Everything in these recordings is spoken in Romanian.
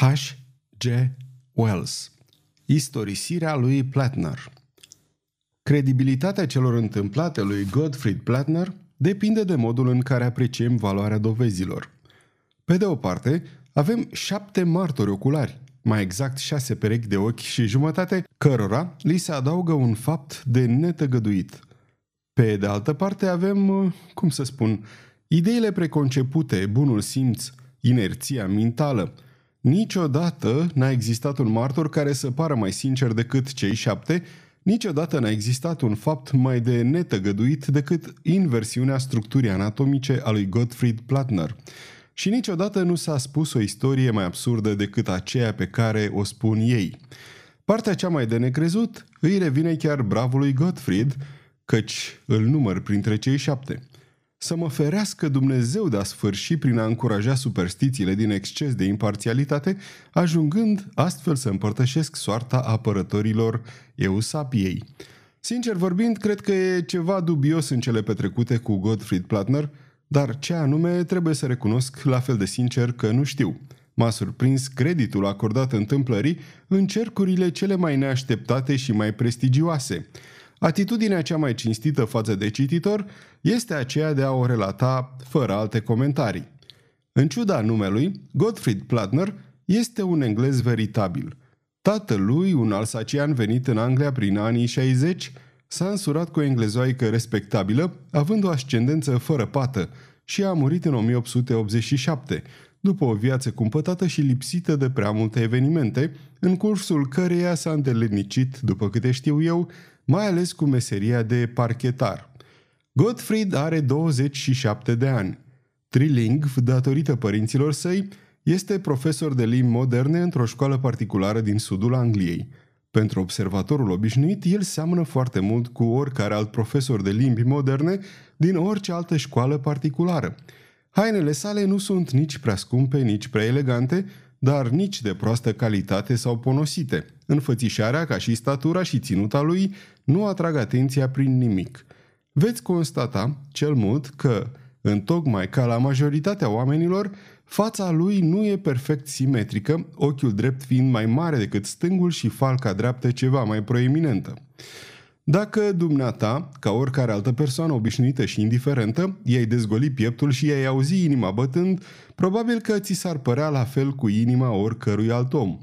H.G. Wells Istorisirea lui Plattner Credibilitatea celor întâmplate lui Gottfried Plattner depinde de modul în care apreciem valoarea dovezilor. Pe de o parte, avem șapte martori oculari, mai exact șase perechi de ochi și jumătate, cărora li se adaugă un fapt de netăgăduit. Pe de altă parte avem, uh, cum să spun, ideile preconcepute, bunul simț, inerția mentală. Niciodată n-a existat un martor care să pară mai sincer decât cei șapte, niciodată n-a existat un fapt mai de netăgăduit decât inversiunea structurii anatomice a lui Gottfried Plattner – și niciodată nu s-a spus o istorie mai absurdă decât aceea pe care o spun ei. Partea cea mai de necrezut îi revine chiar bravului Gottfried, căci îl număr printre cei șapte. Să mă ferească Dumnezeu de a sfârși prin a încuraja superstițiile din exces de imparțialitate, ajungând astfel să împărtășesc soarta apărătorilor Eusapiei. Sincer vorbind, cred că e ceva dubios în cele petrecute cu Gottfried Plattner – dar ce anume trebuie să recunosc la fel de sincer că nu știu. M-a surprins creditul acordat întâmplării în cercurile cele mai neașteptate și mai prestigioase. Atitudinea cea mai cinstită față de cititor este aceea de a o relata fără alte comentarii. În ciuda numelui, Gottfried Plattner este un englez veritabil. Tatălui, un alsacian venit în Anglia prin anii 60, S-a însurat cu o englezoaică respectabilă, având o ascendență fără pată, și a murit în 1887, după o viață cumpătată și lipsită de prea multe evenimente, în cursul căreia s-a îndeletnicit, după câte știu eu, mai ales cu meseria de parchetar. Gottfried are 27 de ani. Trilingv, datorită părinților săi, este profesor de limbi moderne într-o școală particulară din sudul Angliei – pentru observatorul obișnuit, el seamănă foarte mult cu oricare alt profesor de limbi moderne din orice altă școală particulară. Hainele sale nu sunt nici prea scumpe, nici prea elegante, dar nici de proastă calitate sau ponosite. Înfățișarea, ca și statura și ținuta lui, nu atrag atenția prin nimic. Veți constata, cel mult, că, întocmai ca la majoritatea oamenilor, Fața lui nu e perfect simetrică, ochiul drept fiind mai mare decât stângul și falca dreaptă ceva mai proeminentă. Dacă dumneata, ca oricare altă persoană obișnuită și indiferentă, i-ai dezgoli pieptul și i-ai auzi inima bătând, probabil că ți s-ar părea la fel cu inima oricărui alt om.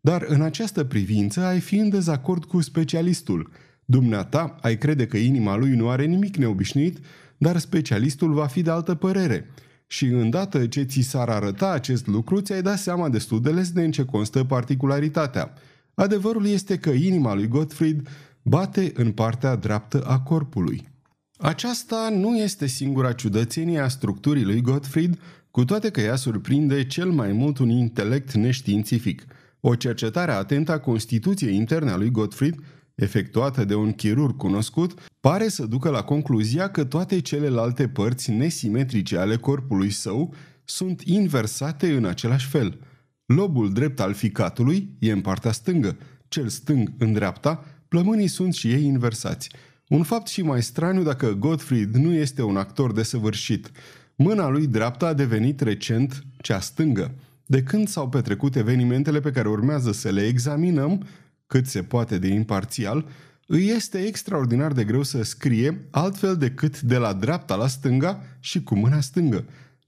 Dar în această privință ai fi în dezacord cu specialistul. Dumneata ai crede că inima lui nu are nimic neobișnuit, dar specialistul va fi de altă părere – și îndată ce ți s-ar arăta acest lucru, ți-ai dat seama destul de lesne în ce constă particularitatea. Adevărul este că inima lui Gottfried bate în partea dreaptă a corpului. Aceasta nu este singura ciudățenie a structurii lui Gottfried, cu toate că ea surprinde cel mai mult un intelect neștiințific. O cercetare atentă a constituției interne a lui Gottfried efectuată de un chirurg cunoscut, pare să ducă la concluzia că toate celelalte părți nesimetrice ale corpului său sunt inversate în același fel. Lobul drept al ficatului e în partea stângă, cel stâng în dreapta, plămânii sunt și ei inversați. Un fapt și mai straniu dacă Gottfried nu este un actor desăvârșit. Mâna lui dreaptă a devenit recent cea stângă. De când s-au petrecut evenimentele pe care urmează să le examinăm, cât se poate de imparțial, îi este extraordinar de greu să scrie altfel decât de la dreapta la stânga și cu mâna stângă.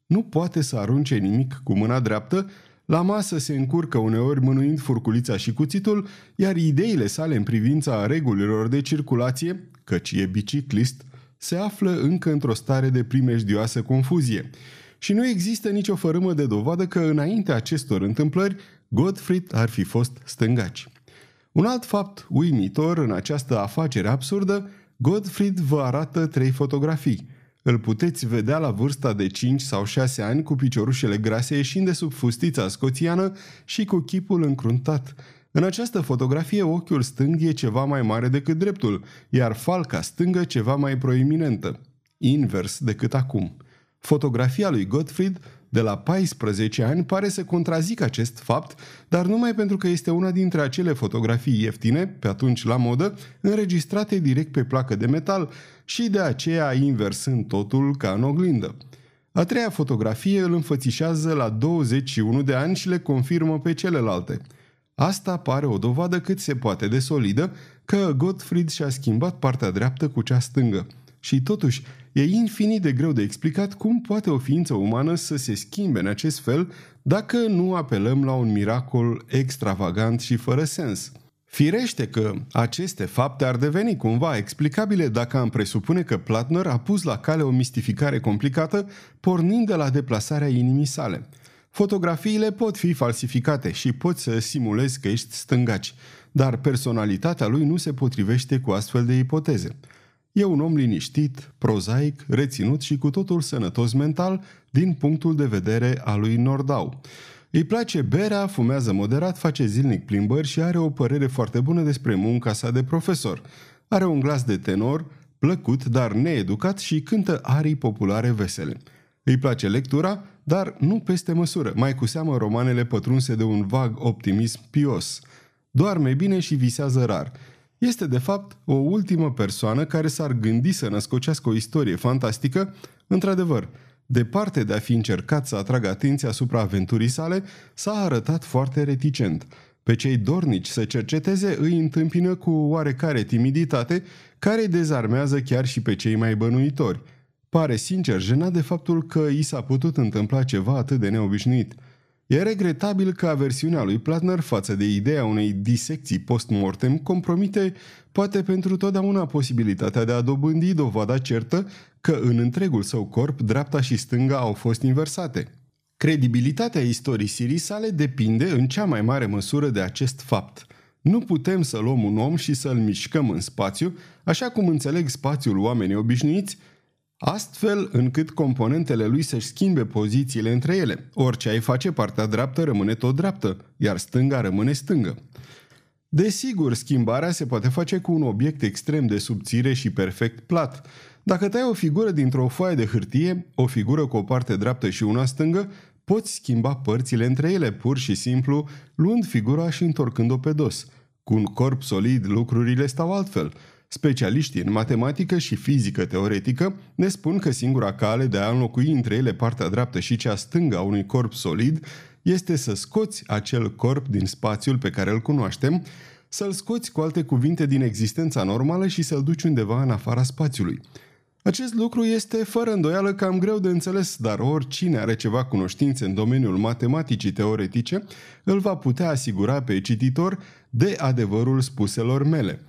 Nu poate să arunce nimic cu mâna dreaptă, la masă se încurcă uneori mânuind furculița și cuțitul, iar ideile sale în privința regulilor de circulație, căci e biciclist, se află încă într-o stare de primejdioasă confuzie. Și nu există nicio fărâmă de dovadă că înainte acestor întâmplări, Gottfried ar fi fost stângaci. Un alt fapt uimitor în această afacere absurdă, Godfried vă arată trei fotografii. Îl puteți vedea la vârsta de 5 sau 6 ani cu piciorușele grase ieșind de sub fustița scoțiană și cu chipul încruntat. În această fotografie ochiul stâng e ceva mai mare decât dreptul, iar falca stângă ceva mai proeminentă. Invers decât acum. Fotografia lui Gottfried de la 14 ani pare să contrazică acest fapt, dar numai pentru că este una dintre acele fotografii ieftine, pe atunci la modă, înregistrate direct pe placă de metal și de aceea inversând totul ca în oglindă. A treia fotografie îl înfățișează la 21 de ani și le confirmă pe celelalte. Asta pare o dovadă cât se poate de solidă că Gottfried și-a schimbat partea dreaptă cu cea stângă. Și totuși, e infinit de greu de explicat cum poate o ființă umană să se schimbe în acest fel dacă nu apelăm la un miracol extravagant și fără sens. Firește că aceste fapte ar deveni cumva explicabile dacă am presupune că Platner a pus la cale o mistificare complicată pornind de la deplasarea inimii sale. Fotografiile pot fi falsificate și poți să simulezi că ești stângaci, dar personalitatea lui nu se potrivește cu astfel de ipoteze. E un om liniștit, prozaic, reținut și cu totul sănătos mental din punctul de vedere al lui Nordau. Îi place berea, fumează moderat, face zilnic plimbări și are o părere foarte bună despre munca sa de profesor. Are un glas de tenor, plăcut, dar needucat și cântă arii populare vesele. Îi place lectura, dar nu peste măsură, mai cu seamă romanele pătrunse de un vag optimism pios. Doarme bine și visează rar. Este, de fapt, o ultimă persoană care s-ar gândi să născocească o istorie fantastică, într-adevăr, Departe de a fi încercat să atragă atenția asupra aventurii sale, s-a arătat foarte reticent. Pe cei dornici să cerceteze îi întâmpină cu oarecare timiditate, care îi dezarmează chiar și pe cei mai bănuitori. Pare sincer jenat de faptul că i s-a putut întâmpla ceva atât de neobișnuit – E regretabil că aversiunea lui Platner față de ideea unei disecții post-mortem compromite poate pentru totdeauna posibilitatea de a dobândi dovada certă că în întregul său corp dreapta și stânga au fost inversate. Credibilitatea istorisirii sale depinde în cea mai mare măsură de acest fapt. Nu putem să luăm un om și să-l mișcăm în spațiu, așa cum înțeleg spațiul oamenii obișnuiți, astfel încât componentele lui să-și schimbe pozițiile între ele. Orice ai face, partea dreaptă rămâne tot dreaptă, iar stânga rămâne stângă. Desigur, schimbarea se poate face cu un obiect extrem de subțire și perfect plat. Dacă tai o figură dintr-o foaie de hârtie, o figură cu o parte dreaptă și una stângă, poți schimba părțile între ele pur și simplu, luând figura și întorcând-o pe dos. Cu un corp solid, lucrurile stau altfel – Specialiștii în matematică și fizică teoretică ne spun că singura cale de a înlocui între ele partea dreaptă și cea stângă a unui corp solid este să scoți acel corp din spațiul pe care îl cunoaștem, să-l scoți cu alte cuvinte din existența normală și să-l duci undeva în afara spațiului. Acest lucru este fără îndoială cam greu de înțeles, dar oricine are ceva cunoștințe în domeniul matematicii teoretice îl va putea asigura pe cititor de adevărul spuselor mele –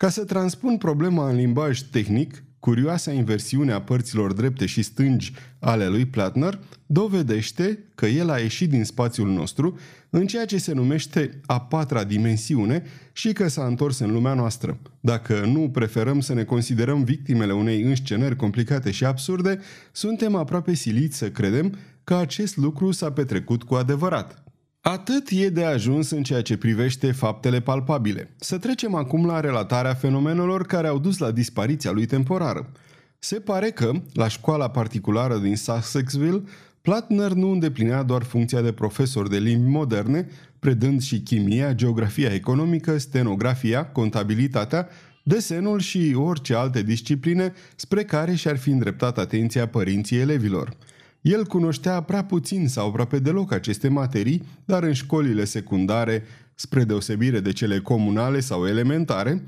ca să transpun problema în limbaj tehnic, curioasa inversiune a părților drepte și stângi ale lui Platner dovedește că el a ieșit din spațiul nostru în ceea ce se numește a patra dimensiune și că s-a întors în lumea noastră. Dacă nu preferăm să ne considerăm victimele unei înscenări complicate și absurde, suntem aproape siliți să credem că acest lucru s-a petrecut cu adevărat. Atât e de ajuns în ceea ce privește faptele palpabile. Să trecem acum la relatarea fenomenelor care au dus la dispariția lui temporară. Se pare că, la școala particulară din Sussexville, Platner nu îndeplinea doar funcția de profesor de limbi moderne, predând și chimia, geografia economică, stenografia, contabilitatea, desenul și orice alte discipline spre care și-ar fi îndreptat atenția părinții elevilor – el cunoștea prea puțin sau aproape deloc aceste materii, dar în școlile secundare, spre deosebire de cele comunale sau elementare,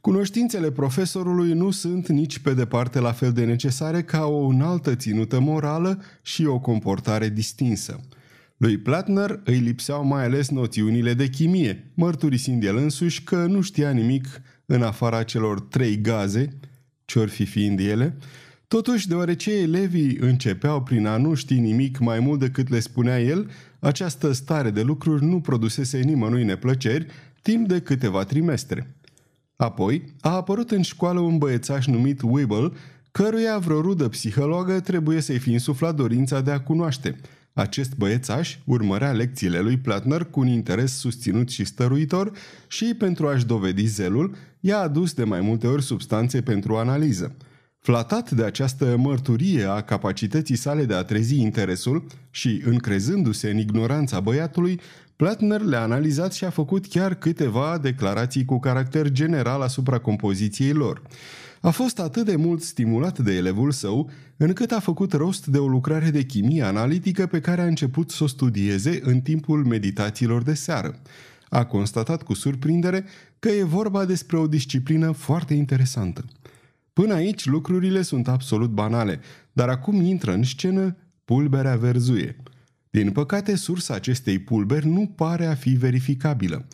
cunoștințele profesorului nu sunt nici pe departe la fel de necesare ca o înaltă ținută morală și o comportare distinsă. Lui Platner îi lipseau mai ales noțiunile de chimie, mărturisind el însuși că nu știa nimic în afara celor trei gaze, ce-or fi fiind ele, Totuși, deoarece elevii începeau prin a nu ști nimic mai mult decât le spunea el, această stare de lucruri nu produsese nimănui neplăceri timp de câteva trimestre. Apoi, a apărut în școală un băiețaș numit Weibel, căruia vreo rudă psihologă trebuie să-i fi insuflat dorința de a cunoaște. Acest băiețaș urmărea lecțiile lui Platner cu un interes susținut și stăruitor și, pentru a-și dovedi zelul, i-a adus de mai multe ori substanțe pentru analiză – Flatat de această mărturie a capacității sale de a trezi interesul și încrezându-se în ignoranța băiatului, Platner le-a analizat și a făcut chiar câteva declarații cu caracter general asupra compoziției lor. a fost atât de mult stimulat de elevul său, încât a făcut rost de o lucrare de chimie analitică pe care a început să o studieze în timpul meditațiilor de seară. A constatat cu surprindere că e vorba despre o disciplină foarte interesantă. Până aici lucrurile sunt absolut banale, dar acum intră în scenă pulberea verzuie. Din păcate, sursa acestei pulberi nu pare a fi verificabilă.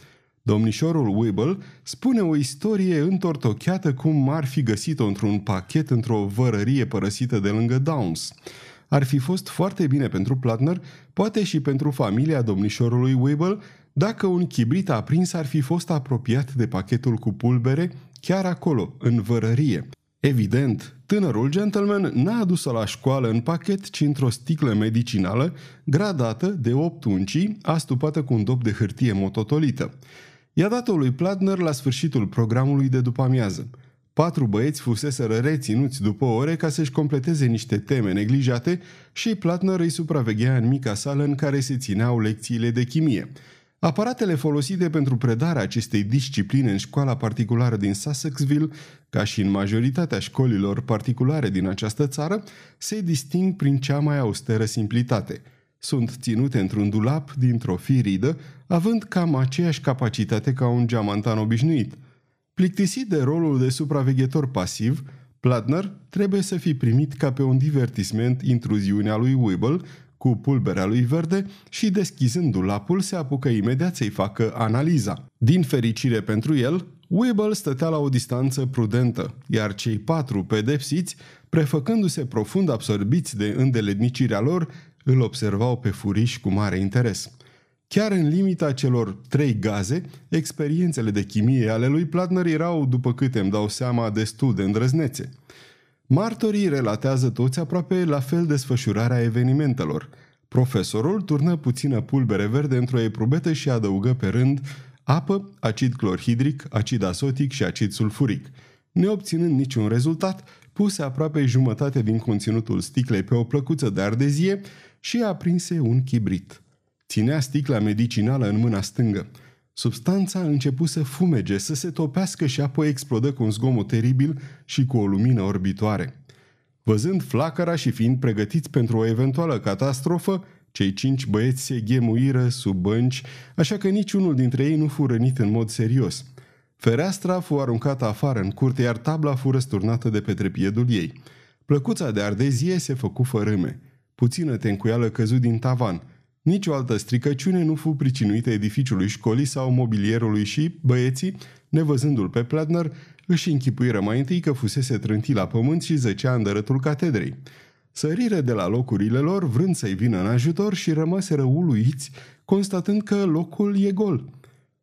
Domnișorul Wibble spune o istorie întortocheată cum ar fi găsit-o într-un pachet într-o vărărie părăsită de lângă Downs. Ar fi fost foarte bine pentru Platner, poate și pentru familia domnișorului Wibble, dacă un chibrit aprins ar fi fost apropiat de pachetul cu pulbere chiar acolo, în vărărie. Evident, tânărul gentleman n-a adus-o la școală în pachet, ci într-o sticlă medicinală, gradată de 8 uncii, astupată cu un dop de hârtie mototolită. I-a dat-o lui Platner la sfârșitul programului de după amiază. Patru băieți fuseseră reținuți după ore ca să-și completeze niște teme neglijate și Platner îi supraveghea în mica sală în care se țineau lecțiile de chimie – Aparatele folosite pentru predarea acestei discipline în școala particulară din Sussexville, ca și în majoritatea școlilor particulare din această țară, se disting prin cea mai austeră simplitate. Sunt ținute într-un dulap dintr-o firidă, având cam aceeași capacitate ca un geamantan obișnuit. Plictisit de rolul de supraveghetor pasiv, Platner trebuie să fi primit ca pe un divertisment intruziunea lui Wibble, cu pulberea lui verde și deschizând dulapul se apucă imediat să-i facă analiza. Din fericire pentru el, Weeble stătea la o distanță prudentă, iar cei patru pedepsiți, prefăcându-se profund absorbiți de îndeletnicirea lor, îl observau pe furiș cu mare interes. Chiar în limita celor trei gaze, experiențele de chimie ale lui Platner erau, după câte îmi dau seama, destul de îndrăznețe – Martorii relatează toți aproape la fel desfășurarea evenimentelor. Profesorul turnă puțină pulbere verde într-o eprubetă și adăugă pe rând apă, acid clorhidric, acid azotic și acid sulfuric. Neobținând niciun rezultat, puse aproape jumătate din conținutul sticlei pe o plăcuță de ardezie și aprinse un chibrit. Ținea sticla medicinală în mâna stângă. Substanța a început să fumege, să se topească și apoi explodă cu un zgomot teribil și cu o lumină orbitoare. Văzând flacăra și fiind pregătiți pentru o eventuală catastrofă, cei cinci băieți se ghemuiră sub bănci, așa că niciunul dintre ei nu fu rănit în mod serios. Fereastra fu aruncată afară în curte, iar tabla fu răsturnată de pe trepiedul ei. Plăcuța de ardezie se făcu fărâme. Puțină tencuială căzut din tavan – nici o altă stricăciune nu fu pricinuită edificiului școlii sau mobilierului și băieții, nevăzându-l pe Pladner, își închipuiră mai întâi că fusese trântit la pământ și zăcea în dărătul catedrei. Săriră de la locurile lor, vrând să-i vină în ajutor și rămaseră uluiți, constatând că locul e gol.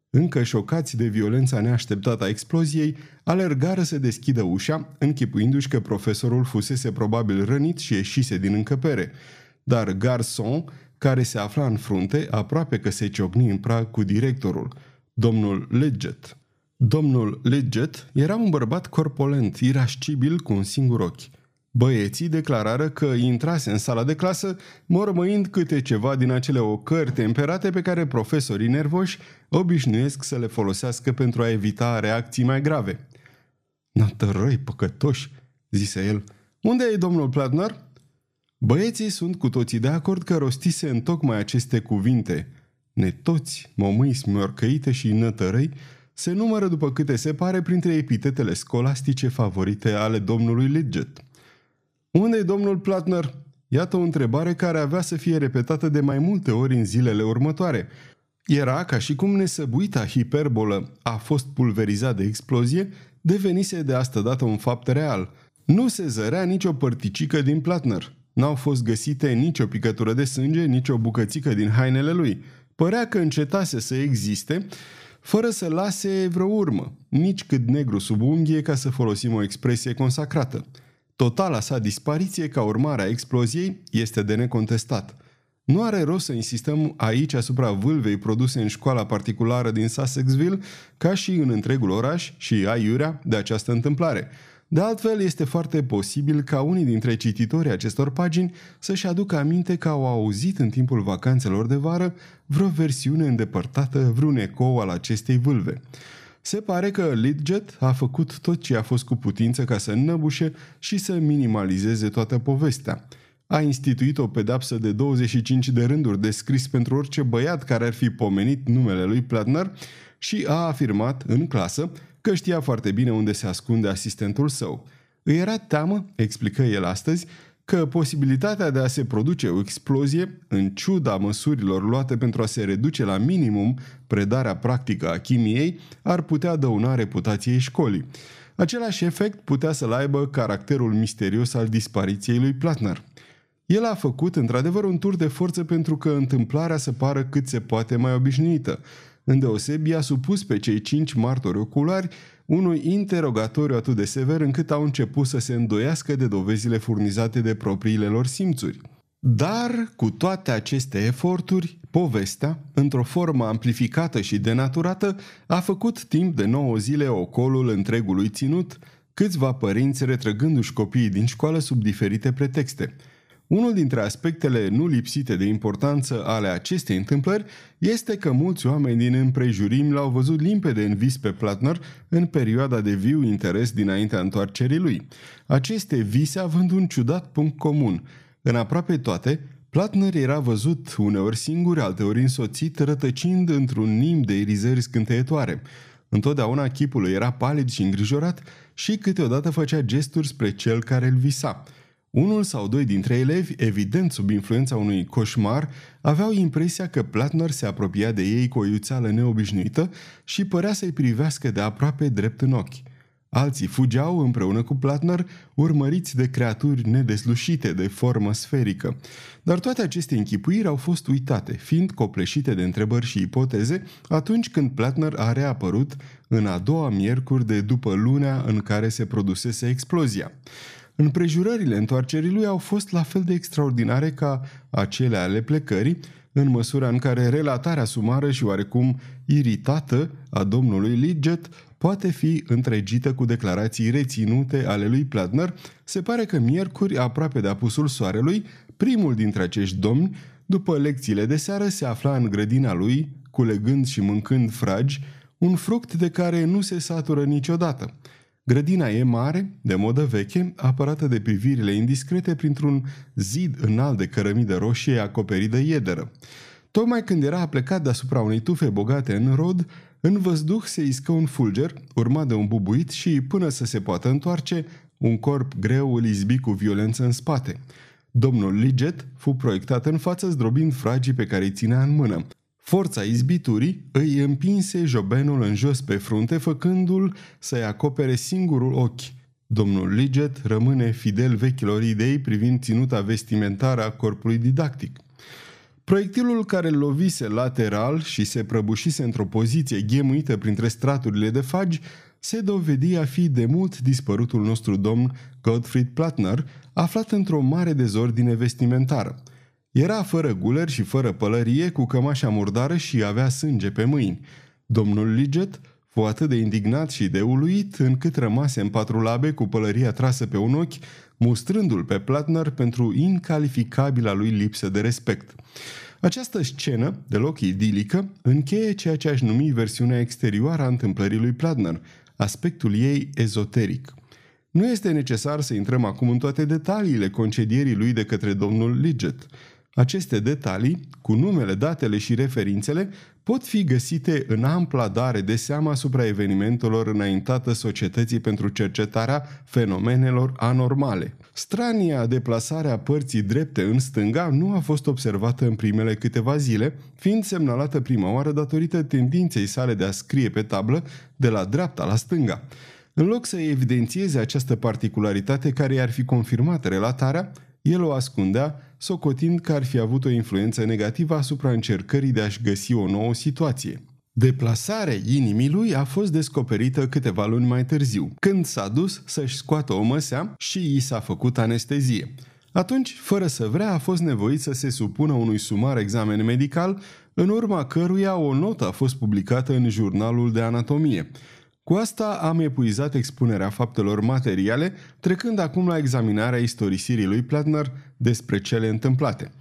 Încă șocați de violența neașteptată a exploziei, alergară să deschidă ușa, închipuindu-și că profesorul fusese probabil rănit și ieșise din încăpere. Dar Garson care se afla în frunte, aproape că se ciocni în prag cu directorul, domnul Leggett. Domnul Leggett era un bărbat corpolent, irascibil cu un singur ochi. Băieții declarară că intrase în sala de clasă, mormăind câte ceva din acele ocări temperate pe care profesorii nervoși obișnuiesc să le folosească pentru a evita reacții mai grave. Natărăi păcătoși, zise el. Unde e domnul Platner? Băieții sunt cu toții de acord că rostise în tocmai aceste cuvinte. Netoți, momâi smiorcăite și nătărăi se numără după câte se pare printre epitetele scolastice favorite ale domnului Leggett. unde e domnul Platner? Iată o întrebare care avea să fie repetată de mai multe ori în zilele următoare. Era ca și cum nesăbuita hiperbolă a fost pulverizat de explozie, devenise de asta dată un fapt real. Nu se zărea nicio părticică din Platner. N-au fost găsite nicio picătură de sânge, nicio bucățică din hainele lui. Părea că încetase să existe, fără să lase vreo urmă, nici cât negru sub unghie, ca să folosim o expresie consacrată. Totala sa dispariție ca urmare a exploziei este de necontestat. Nu are rost să insistăm aici asupra vâlvei produse în școala particulară din Sussexville, ca și în întregul oraș și aiurea de această întâmplare – de altfel, este foarte posibil ca unii dintre cititorii acestor pagini să-și aducă aminte că au auzit în timpul vacanțelor de vară vreo versiune îndepărtată, vreun ecou al acestei vâlve. Se pare că Lidget a făcut tot ce a fost cu putință ca să năbușe și să minimalizeze toată povestea. A instituit o pedapsă de 25 de rânduri de scris pentru orice băiat care ar fi pomenit numele lui Platner și a afirmat în clasă că știa foarte bine unde se ascunde asistentul său. Îi era teamă, explică el astăzi, că posibilitatea de a se produce o explozie, în ciuda măsurilor luate pentru a se reduce la minimum predarea practică a chimiei, ar putea dăuna reputației școlii. Același efect putea să-l aibă caracterul misterios al dispariției lui Platner. El a făcut într-adevăr un tur de forță pentru că întâmplarea să pară cât se poate mai obișnuită. Îndeosebi a supus pe cei cinci martori oculari unui interogatoriu atât de sever încât au început să se îndoiască de dovezile furnizate de propriile lor simțuri. Dar, cu toate aceste eforturi, povestea, într-o formă amplificată și denaturată, a făcut timp de nouă zile ocolul întregului ținut, câțiva părinți retrăgându-și copiii din școală sub diferite pretexte – unul dintre aspectele nu lipsite de importanță ale acestei întâmplări este că mulți oameni din împrejurim l-au văzut limpede în vis pe Platner în perioada de viu interes dinaintea întoarcerii lui. Aceste vise având un ciudat punct comun. În aproape toate, Platner era văzut uneori singur, alteori însoțit, rătăcind într-un nim de irizări scânteietoare. Întotdeauna chipul era palid și îngrijorat și câteodată făcea gesturi spre cel care îl visa – unul sau doi dintre elevi, evident sub influența unui coșmar, aveau impresia că Platner se apropia de ei cu o iuțeală neobișnuită și părea să-i privească de aproape drept în ochi. Alții fugeau împreună cu Platner, urmăriți de creaturi nedeslușite de formă sferică. Dar toate aceste închipuiri au fost uitate, fiind copleșite de întrebări și ipoteze atunci când Platner a reapărut în a doua miercuri de după lunea în care se produsese explozia. Împrejurările întoarcerii lui au fost la fel de extraordinare ca acele ale plecării, în măsura în care relatarea sumară și oarecum iritată a domnului Lidget poate fi întregită cu declarații reținute ale lui Platner, se pare că miercuri, aproape de apusul soarelui, primul dintre acești domni, după lecțiile de seară, se afla în grădina lui, culegând și mâncând fragi, un fruct de care nu se satură niciodată – Grădina e mare, de modă veche, apărată de privirile indiscrete printr-un zid înalt de cărămidă roșie acoperit de iederă. Tocmai când era plecat deasupra unei tufe bogate în rod, în văzduh se iscă un fulger, urmat de un bubuit și, până să se poată întoarce, un corp greu îl izbi cu violență în spate. Domnul Liget fu proiectat în față zdrobind fragii pe care îi ținea în mână. Forța izbiturii îi împinse jobenul în jos pe frunte, făcându-l să-i acopere singurul ochi. Domnul Liget rămâne fidel vechilor idei privind ținuta vestimentară a corpului didactic. Proiectilul care îl lovise lateral și se prăbușise într-o poziție ghemuită printre straturile de fagi se dovedi a fi de mult dispărutul nostru domn Gottfried Plattner, aflat într-o mare dezordine vestimentară – era fără guler și fără pălărie, cu cămașa murdară și avea sânge pe mâini. Domnul Liget fu atât de indignat și de uluit încât rămase în patru labe cu pălăria trasă pe un ochi, mustrându-l pe Platner pentru incalificabila lui lipsă de respect. Această scenă, deloc idilică, încheie ceea ce aș numi versiunea exterioară a întâmplării lui Platner, aspectul ei ezoteric. Nu este necesar să intrăm acum în toate detaliile concedierii lui de către domnul Liget – aceste detalii, cu numele, datele și referințele, pot fi găsite în ampla dare de seamă asupra evenimentelor înaintată societății pentru cercetarea fenomenelor anormale. Strania deplasare a părții drepte în stânga nu a fost observată în primele câteva zile, fiind semnalată prima oară datorită tendinței sale de a scrie pe tablă de la dreapta la stânga. În loc să evidențieze această particularitate care i-ar fi confirmat relatarea, el o ascundea, socotind că ar fi avut o influență negativă asupra încercării de a-și găsi o nouă situație. Deplasarea inimii lui a fost descoperită câteva luni mai târziu, când s-a dus să-și scoată o măsea și i s-a făcut anestezie. Atunci, fără să vrea, a fost nevoit să se supună unui sumar examen medical, în urma căruia o notă a fost publicată în jurnalul de anatomie. Cu asta am epuizat expunerea faptelor materiale, trecând acum la examinarea istorisirii lui Platner despre cele întâmplate.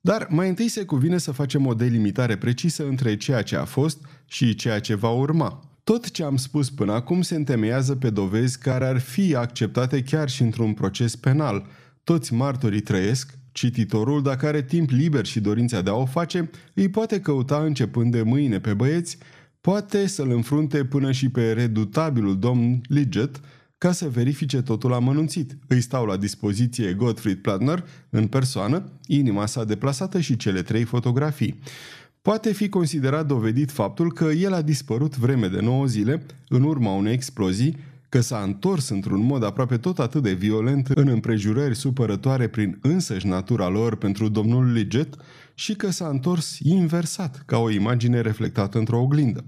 Dar mai întâi se cuvine să facem o delimitare precisă între ceea ce a fost și ceea ce va urma. Tot ce am spus până acum se întemeiază pe dovezi care ar fi acceptate chiar și într-un proces penal. Toți martorii trăiesc, cititorul, dacă are timp liber și dorința de a o face, îi poate căuta începând de mâine pe băieți, poate să-l înfrunte până și pe redutabilul domn Liget, ca să verifice totul amănunțit. Îi stau la dispoziție Gottfried Plattner în persoană, inima sa deplasată și cele trei fotografii. Poate fi considerat dovedit faptul că el a dispărut vreme de 9 zile în urma unei explozii, că s-a întors într-un mod aproape tot atât de violent în împrejurări supărătoare prin însăși natura lor pentru domnul Liget și că s-a întors inversat, ca o imagine reflectată într-o oglindă.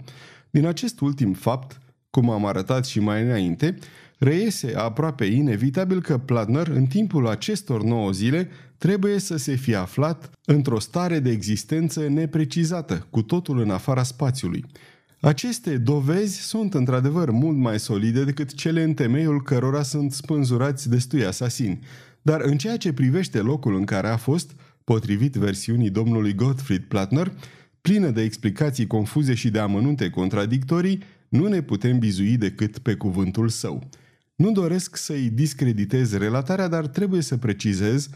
Din acest ultim fapt, cum am arătat și mai înainte, reiese aproape inevitabil că Platner, în timpul acestor nouă zile, trebuie să se fie aflat într-o stare de existență neprecizată, cu totul în afara spațiului. Aceste dovezi sunt într-adevăr mult mai solide decât cele în temeiul cărora sunt spânzurați destui asasini, dar în ceea ce privește locul în care a fost, potrivit versiunii domnului Gottfried Plattner, plină de explicații confuze și de amănunte contradictorii, nu ne putem bizui decât pe cuvântul său. Nu doresc să-i discreditez relatarea, dar trebuie să precizez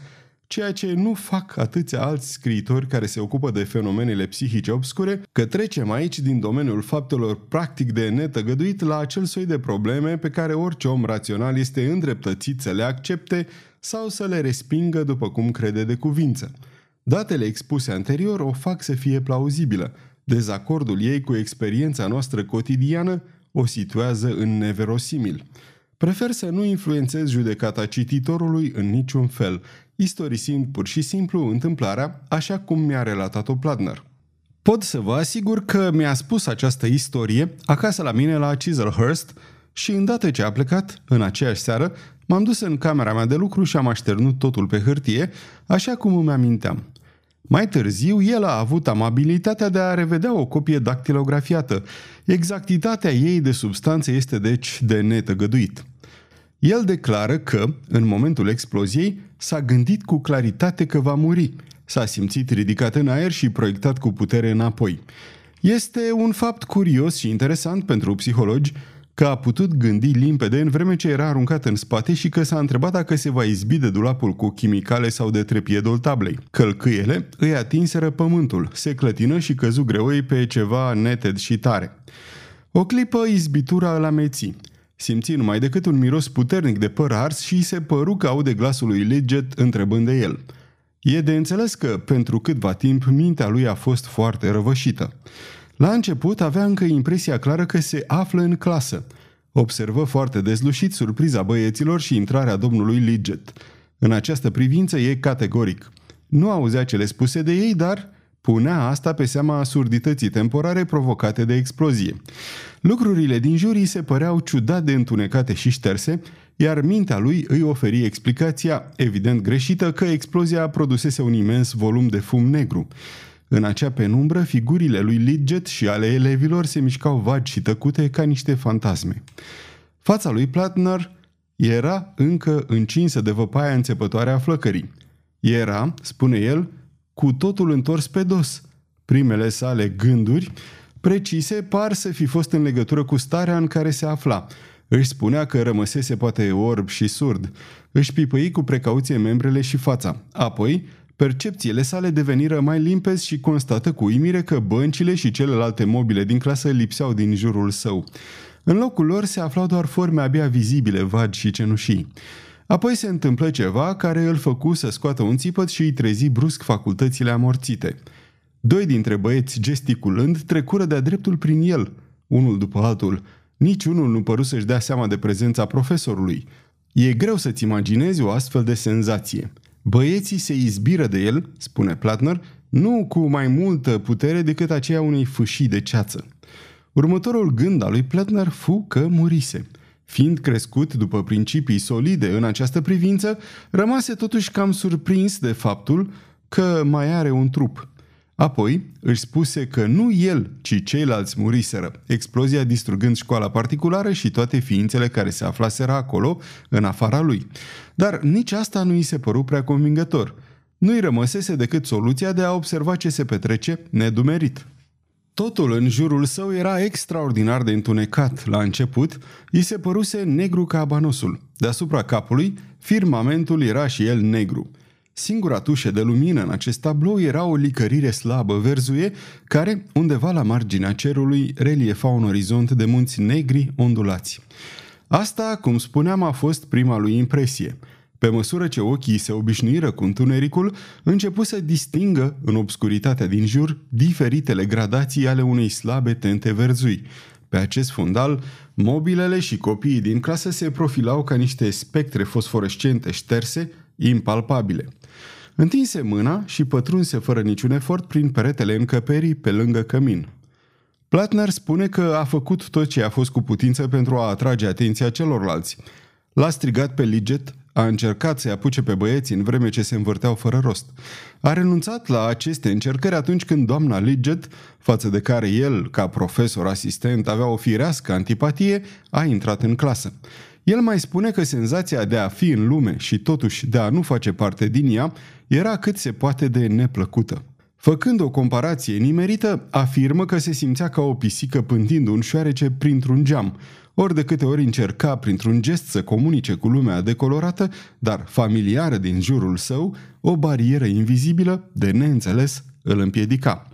ceea ce nu fac atâția alți scriitori care se ocupă de fenomenele psihice obscure, că trecem aici din domeniul faptelor practic de netăgăduit la acel soi de probleme pe care orice om rațional este îndreptățit să le accepte sau să le respingă după cum crede de cuvință. Datele expuse anterior o fac să fie plauzibilă. Dezacordul ei cu experiența noastră cotidiană o situează în neverosimil. Prefer să nu influențez judecata cititorului în niciun fel, istorisind pur și simplu întâmplarea așa cum mi-a relatat-o Pladner. Pot să vă asigur că mi-a spus această istorie acasă la mine la Chiselhurst și îndată ce a plecat, în aceeași seară, m-am dus în camera mea de lucru și am așternut totul pe hârtie, așa cum îmi aminteam. Mai târziu, el a avut amabilitatea de a revedea o copie dactilografiată. Exactitatea ei de substanță este deci de netăgăduit. El declară că, în momentul exploziei, s-a gândit cu claritate că va muri. S-a simțit ridicat în aer și proiectat cu putere înapoi. Este un fapt curios și interesant pentru psihologi că a putut gândi limpede în vreme ce era aruncat în spate și că s-a întrebat dacă se va izbi de dulapul cu chimicale sau de trepiedul tablei. Călcâiele îi atinseră pământul, se clătină și căzu greoi pe ceva neted și tare. O clipă izbitura îl ameții. Simți numai decât un miros puternic de păr ars și se păru că aude glasul lui Leget întrebând de el. E de înțeles că, pentru câtva timp, mintea lui a fost foarte răvășită. La început avea încă impresia clară că se află în clasă. Observă foarte dezlușit surpriza băieților și intrarea domnului Liget. În această privință e categoric. Nu auzea cele spuse de ei, dar punea asta pe seama asurdității temporare provocate de explozie. Lucrurile din jur îi se păreau ciudat de întunecate și șterse, iar mintea lui îi oferi explicația, evident greșită, că explozia produsese un imens volum de fum negru. În acea penumbră, figurile lui Lidget și ale elevilor se mișcau vagi și tăcute ca niște fantasme. Fața lui Platner era încă încinsă de văpaia înțepătoare a flăcării. Era, spune el, cu totul întors pe dos. Primele sale gânduri precise par să fi fost în legătură cu starea în care se afla. Își spunea că rămăsese poate orb și surd. Își pipăi cu precauție membrele și fața. Apoi, percepțiile sale deveniră mai limpezi și constată cu uimire că băncile și celelalte mobile din clasă lipseau din jurul său. În locul lor se aflau doar forme abia vizibile, vagi și cenușii. Apoi se întâmplă ceva care îl făcu să scoată un țipăt și îi trezi brusc facultățile amorțite. Doi dintre băieți, gesticulând, trecură de-a dreptul prin el, unul după altul. Niciunul nu păru să-și dea seama de prezența profesorului. E greu să-ți imaginezi o astfel de senzație. Băieții se izbiră de el, spune Platner, nu cu mai multă putere decât aceea unei fâșii de ceață. Următorul gând al lui Platner fu că murise – Fiind crescut după principii solide în această privință, rămase totuși cam surprins de faptul că mai are un trup. Apoi își spuse că nu el, ci ceilalți muriseră, explozia distrugând școala particulară și toate ființele care se aflaseră acolo, în afara lui. Dar nici asta nu îi se păru prea convingător. Nu-i rămăsese decât soluția de a observa ce se petrece nedumerit. Totul în jurul său era extraordinar de întunecat. La început, îi se păruse negru ca abanosul. Deasupra capului, firmamentul era și el negru. Singura tușă de lumină în acest tablou era o licărire slabă verzuie, care, undeva la marginea cerului, reliefa un orizont de munți negri ondulați. Asta, cum spuneam, a fost prima lui impresie – pe măsură ce ochii se obișnuiră cu întunericul, începu să distingă, în obscuritatea din jur, diferitele gradații ale unei slabe tente verzui. Pe acest fundal, mobilele și copiii din clasă se profilau ca niște spectre fosforescente șterse, impalpabile. Întinse mâna și pătrunse fără niciun efort prin peretele încăperii pe lângă cămin. Platner spune că a făcut tot ce a fost cu putință pentru a atrage atenția celorlalți. L-a strigat pe Liget, a încercat să-i apuce pe băieți în vreme ce se învârteau fără rost. A renunțat la aceste încercări atunci când doamna Lidget, față de care el, ca profesor asistent, avea o firească antipatie, a intrat în clasă. El mai spune că senzația de a fi în lume și totuși de a nu face parte din ea era cât se poate de neplăcută. Făcând o comparație nimerită, afirmă că se simțea ca o pisică pântind un șoarece printr-un geam, ori de câte ori încerca printr-un gest să comunice cu lumea decolorată, dar familiară din jurul său, o barieră invizibilă, de neînțeles, îl împiedica.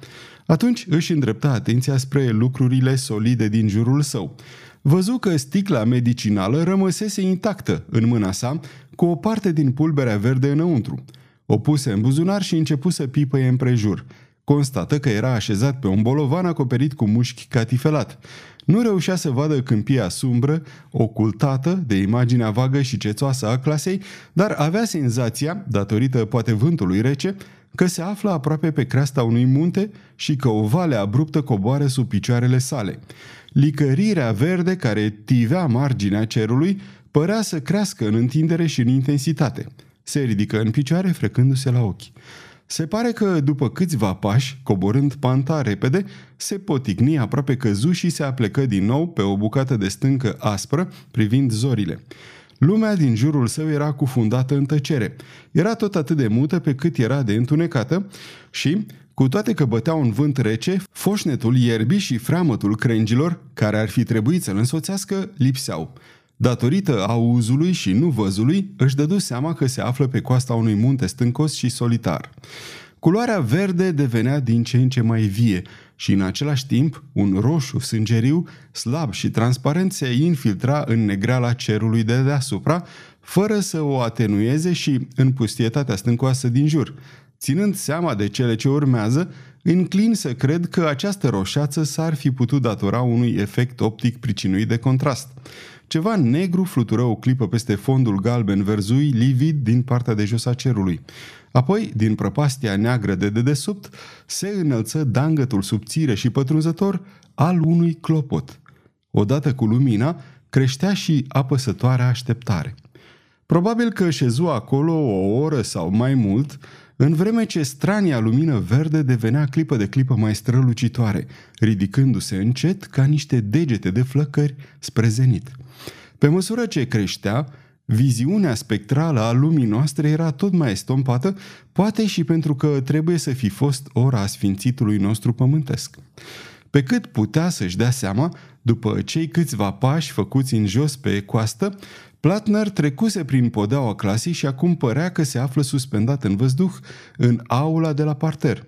Atunci își îndrepta atenția spre lucrurile solide din jurul său. Văzu că sticla medicinală rămăsese intactă în mâna sa, cu o parte din pulberea verde înăuntru. O puse în buzunar și începu să pipăie împrejur. Constată că era așezat pe un bolovan acoperit cu mușchi catifelat. Nu reușea să vadă câmpia sumbră, ocultată de imaginea vagă și cețoasă a clasei, dar avea senzația, datorită poate vântului rece, că se află aproape pe creasta unui munte și că o vale abruptă coboară sub picioarele sale. Licărirea verde care tivea marginea cerului părea să crească în întindere și în intensitate. Se ridică în picioare, frecându-se la ochi. Se pare că, după câțiva pași, coborând panta repede, se potigni aproape căzu și se aplecă din nou pe o bucată de stâncă aspră, privind zorile. Lumea din jurul său era cufundată în tăcere. Era tot atât de mută pe cât era de întunecată și, cu toate că bătea un vânt rece, foșnetul ierbii și freamătul crengilor, care ar fi trebuit să-l însoțească, lipseau. Datorită auzului și nu văzului, își dădu seama că se află pe coasta unui munte stâncos și solitar. Culoarea verde devenea din ce în ce mai vie și în același timp un roșu sângeriu, slab și transparent se infiltra în negreala cerului de deasupra, fără să o atenueze și în pustietatea stâncoasă din jur. Ținând seama de cele ce urmează, înclin să cred că această roșață s-ar fi putut datora unui efect optic pricinuit de contrast. Ceva negru flutură o clipă peste fondul galben-verzui livid din partea de jos a cerului. Apoi, din prăpastia neagră de dedesubt, se înălță dangătul subțire și pătrunzător al unui clopot. Odată cu lumina, creștea și apăsătoarea așteptare. Probabil că șezu acolo o oră sau mai mult, în vreme ce strania lumină verde devenea clipă de clipă mai strălucitoare, ridicându-se încet ca niște degete de flăcări spre zenit. Pe măsură ce creștea, viziunea spectrală a lumii noastre era tot mai estompată, poate și pentru că trebuie să fi fost ora sfințitului nostru pământesc. Pe cât putea să-și dea seama, după cei câțiva pași făcuți în jos pe coastă, Platner trecuse prin podeaua clasei și acum părea că se află suspendat în văzduh în aula de la parter.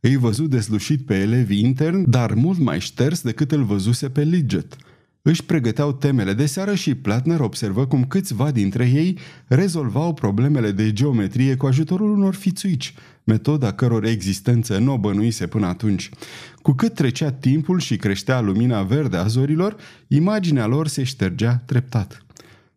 Îi văzut deslușit pe elevii interni, dar mult mai șters decât îl văzuse pe Lidget. Își pregăteau temele de seară și Platner observă cum câțiva dintre ei rezolvau problemele de geometrie cu ajutorul unor fițuici, metoda căror existență nu o bănuise până atunci. Cu cât trecea timpul și creștea lumina verde a zorilor, imaginea lor se ștergea treptat.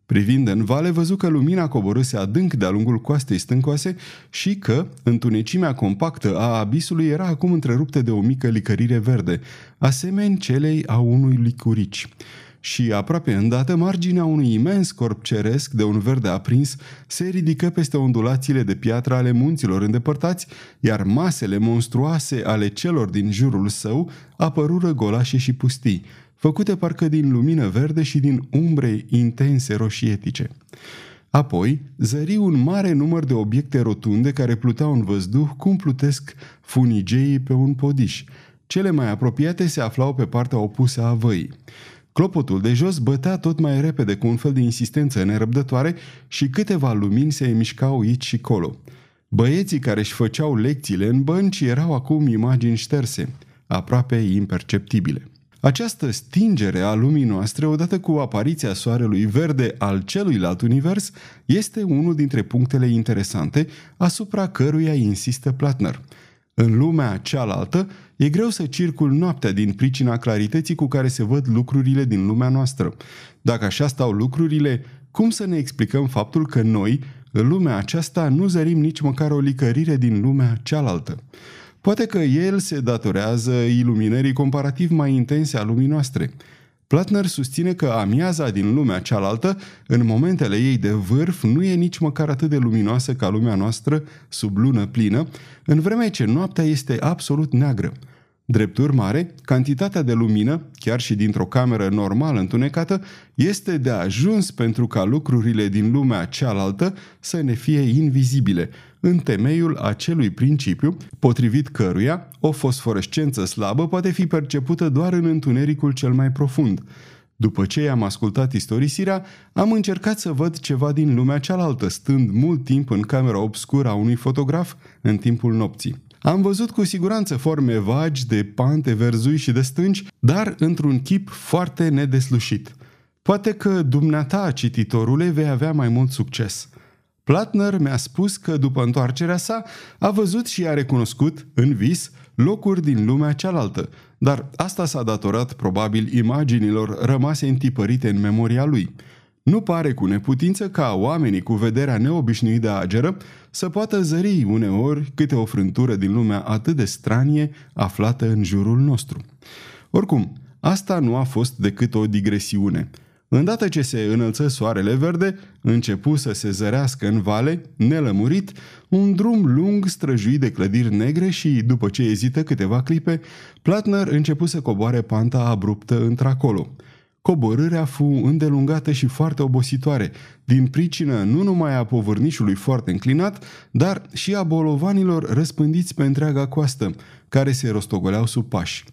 Privind în vale, văzu că lumina coborâse adânc de-a lungul coastei stâncoase și că întunecimea compactă a abisului era acum întreruptă de o mică licărire verde, asemeni celei a unui licurici. Și aproape îndată, marginea unui imens corp ceresc de un verde aprins se ridică peste ondulațiile de piatră ale munților îndepărtați, iar masele monstruoase ale celor din jurul său apărură golașe și pustii, făcute parcă din lumină verde și din umbre intense roșietice. Apoi, zări un mare număr de obiecte rotunde care pluteau în văzduh cum plutesc funigeii pe un podiș. Cele mai apropiate se aflau pe partea opusă a văii. Clopotul de jos bătea tot mai repede cu un fel de insistență nerăbdătoare și câteva lumini se mișcau aici și colo. Băieții care își făceau lecțiile în bănci erau acum imagini șterse, aproape imperceptibile. Această stingere a lumii noastre, odată cu apariția soarelui verde al celuilalt univers, este unul dintre punctele interesante asupra căruia insistă Platner. În lumea cealaltă, e greu să circul noaptea din pricina clarității cu care se văd lucrurile din lumea noastră. Dacă așa stau lucrurile, cum să ne explicăm faptul că noi, în lumea aceasta, nu zărim nici măcar o licărire din lumea cealaltă? Poate că el se datorează iluminării comparativ mai intense a lumii noastre. Platner susține că amiaza din lumea cealaltă, în momentele ei de vârf, nu e nici măcar atât de luminoasă ca lumea noastră sub lună plină, în vreme ce noaptea este absolut neagră. Drept urmare, cantitatea de lumină, chiar și dintr-o cameră normală întunecată, este de ajuns pentru ca lucrurile din lumea cealaltă să ne fie invizibile, în temeiul acelui principiu, potrivit căruia o fosforescență slabă poate fi percepută doar în întunericul cel mai profund. După ce am ascultat istorisirea, am încercat să văd ceva din lumea cealaltă, stând mult timp în camera obscură a unui fotograf în timpul nopții. Am văzut cu siguranță forme vagi de pante verzui și de stânci, dar într-un chip foarte nedeslușit. Poate că dumneata, cititorule, vei avea mai mult succes. Platner mi-a spus că după întoarcerea sa a văzut și a recunoscut, în vis, locuri din lumea cealaltă, dar asta s-a datorat probabil imaginilor rămase întipărite în memoria lui – nu pare cu neputință ca oamenii cu vederea neobișnuit de ageră să poată zări uneori câte o frântură din lumea atât de stranie aflată în jurul nostru. Oricum, asta nu a fost decât o digresiune. Îndată ce se înălță soarele verde, începu să se zărească în vale, nelămurit, un drum lung străjuit de clădiri negre și, după ce ezită câteva clipe, Platner începu să coboare panta abruptă într-acolo – Coborârea fu îndelungată și foarte obositoare, din pricină nu numai a povârnișului foarte înclinat, dar și a bolovanilor răspândiți pe întreaga coastă, care se rostogoleau sub pași.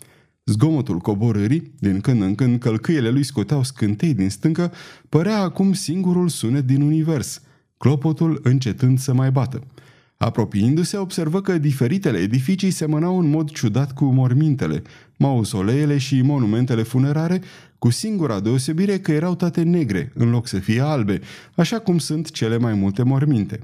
Zgomotul coborârii, din când în când călcâiele lui scoteau scântei din stâncă, părea acum singurul sunet din univers, clopotul încetând să mai bată. Apropiindu-se, observă că diferitele edificii semănau în mod ciudat cu mormintele, mausoleele și monumentele funerare, cu singura deosebire că erau toate negre, în loc să fie albe, așa cum sunt cele mai multe morminte.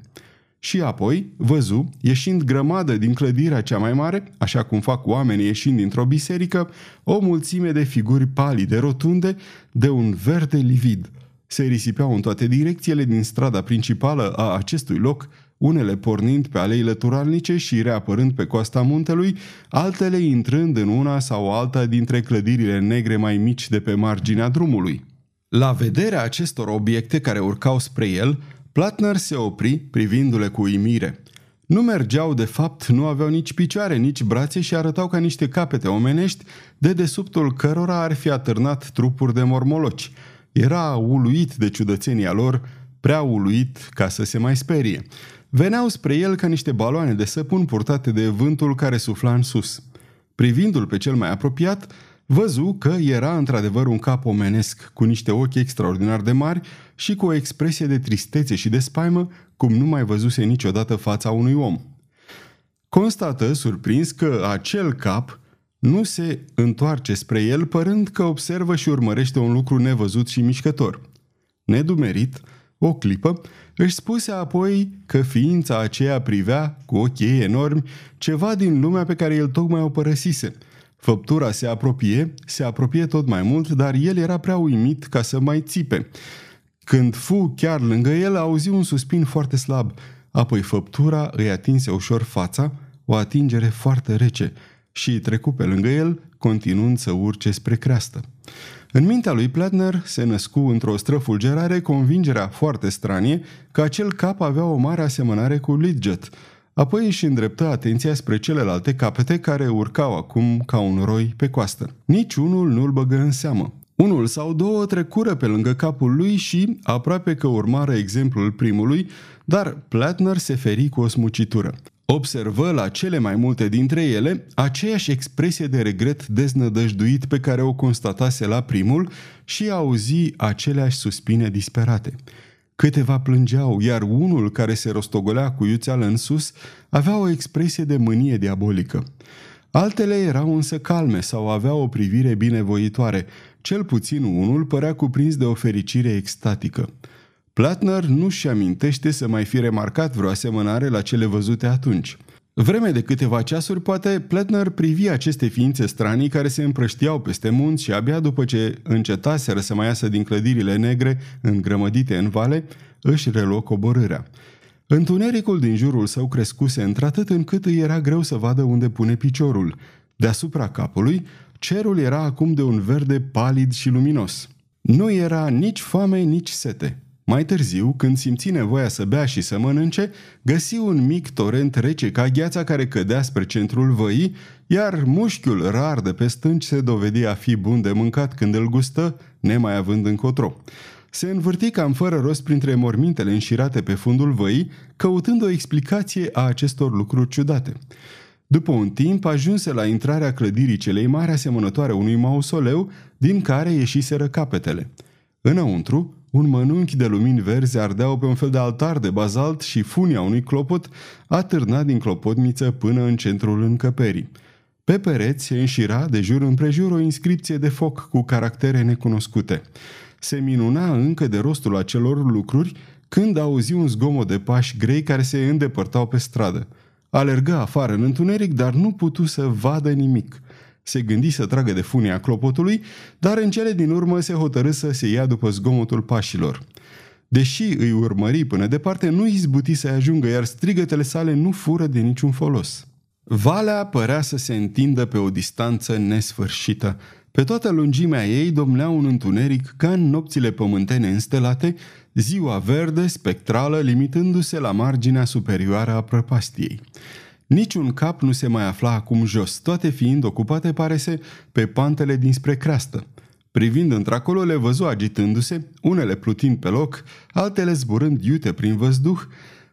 Și apoi văzu, ieșind grămadă din clădirea cea mai mare, așa cum fac oamenii ieșind dintr-o biserică, o mulțime de figuri palide, rotunde, de un verde livid. Se risipeau în toate direcțiile din strada principală a acestui loc, unele pornind pe alei lăturalnice și reapărând pe coasta muntelui, altele intrând în una sau alta dintre clădirile negre mai mici de pe marginea drumului. La vederea acestor obiecte care urcau spre el, Platner se opri, privindu-le cu uimire. Nu mergeau, de fapt, nu aveau nici picioare, nici brațe și arătau ca niște capete omenești, de desubtul cărora ar fi atârnat trupuri de mormoloci. Era uluit de ciudățenia lor, prea uluit ca să se mai sperie veneau spre el ca niște baloane de săpun purtate de vântul care sufla în sus. Privindu-l pe cel mai apropiat, văzu că era într-adevăr un cap omenesc, cu niște ochi extraordinar de mari și cu o expresie de tristețe și de spaimă, cum nu mai văzuse niciodată fața unui om. Constată, surprins, că acel cap nu se întoarce spre el, părând că observă și urmărește un lucru nevăzut și mișcător. Nedumerit, o clipă, își spuse apoi că ființa aceea privea, cu ochii enormi, ceva din lumea pe care el tocmai o părăsise. Făptura se apropie, se apropie tot mai mult, dar el era prea uimit ca să mai țipe. Când fu chiar lângă el, auzi un suspin foarte slab, apoi făptura îi atinse ușor fața, o atingere foarte rece, și trecu pe lângă el, continuând să urce spre creastă. În mintea lui Platner se născu într-o străfulgerare convingerea foarte stranie că acel cap avea o mare asemănare cu Lidget. Apoi își îndreptă atenția spre celelalte capete care urcau acum ca un roi pe coastă. Nici unul nu-l băgă în seamă. Unul sau două trecură pe lângă capul lui și, aproape că urmară exemplul primului, dar Platner se feri cu o smucitură. Observă la cele mai multe dintre ele aceeași expresie de regret deznădăjduit pe care o constatase la primul și auzi aceleași suspine disperate. Câteva plângeau, iar unul care se rostogolea cu iuțeală în sus avea o expresie de mânie diabolică. Altele erau însă calme sau aveau o privire binevoitoare, cel puțin unul părea cuprins de o fericire extatică. Platner nu-și amintește să mai fi remarcat vreo asemănare la cele văzute atunci. Vreme de câteva ceasuri, poate, Pletner privi aceste ființe stranii care se împrăștiau peste munți și abia după ce încetaseră să mai iasă din clădirile negre îngrămădite în vale, își reluă coborârea. Întunericul din jurul său crescuse într-atât încât îi era greu să vadă unde pune piciorul. Deasupra capului, cerul era acum de un verde palid și luminos. Nu era nici foame, nici sete. Mai târziu, când simți nevoia să bea și să mănânce, găsi un mic torent rece ca gheața care cădea spre centrul văii, iar mușchiul rar de pe stânci se dovedi a fi bun de mâncat când îl gustă, nemai având încotro. Se învârti cam fără rost printre mormintele înșirate pe fundul văii, căutând o explicație a acestor lucruri ciudate. După un timp, ajunse la intrarea clădirii celei mari asemănătoare unui mausoleu, din care ieșiseră capetele. Înăuntru, un mănunchi de lumini verzi ardeau pe un fel de altar de bazalt și funia unui clopot atârna din clopotniță până în centrul încăperii. Pe pereți se înșira de jur împrejur o inscripție de foc cu caractere necunoscute. Se minuna încă de rostul acelor lucruri când auzi un zgomot de pași grei care se îndepărtau pe stradă. Alergă afară în întuneric, dar nu putu să vadă nimic – se gândi să tragă de funia clopotului, dar în cele din urmă se hotărâ să se ia după zgomotul pașilor. Deși îi urmări până departe, nu izbuti să ajungă, iar strigătele sale nu fură de niciun folos. Valea părea să se întindă pe o distanță nesfârșită. Pe toată lungimea ei domnea un întuneric ca în nopțile pământene înstelate, ziua verde, spectrală, limitându-se la marginea superioară a prăpastiei. Niciun cap nu se mai afla acum jos, toate fiind ocupate, pare se, pe pantele dinspre creastă. Privind într-acolo, le văzu agitându-se, unele plutind pe loc, altele zburând iute prin văzduh,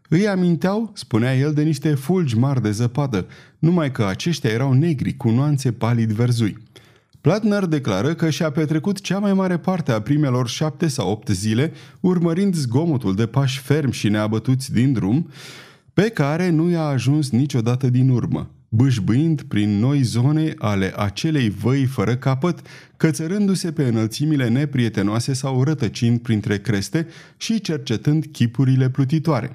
îi aminteau, spunea el, de niște fulgi mari de zăpadă, numai că aceștia erau negri, cu nuanțe palid verzui. Platner declară că și-a petrecut cea mai mare parte a primelor șapte sau opt zile urmărind zgomotul de pași fermi și neabătuți din drum, pe care nu i-a ajuns niciodată din urmă, bâșbâind prin noi zone ale acelei văi fără capăt, cățărându-se pe înălțimile neprietenoase sau rătăcind printre creste și cercetând chipurile plutitoare.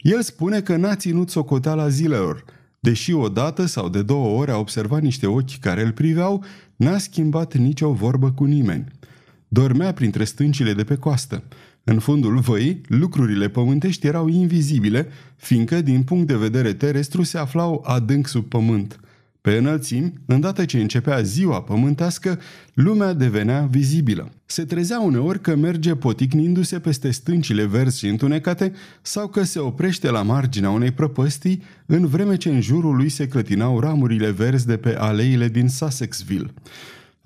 El spune că n-a ținut socoteala zilelor, deși odată sau de două ori a observat niște ochi care îl priveau, n-a schimbat nicio vorbă cu nimeni. Dormea printre stâncile de pe coastă. În fundul văii, lucrurile pământești erau invizibile, fiindcă, din punct de vedere terestru, se aflau adânc sub pământ. Pe înălțimi, îndată ce începea ziua pământească, lumea devenea vizibilă. Se trezea uneori că merge poticnindu-se peste stâncile verzi și întunecate sau că se oprește la marginea unei prăpăstii, în vreme ce în jurul lui se clătinau ramurile verzi de pe aleile din Sussexville.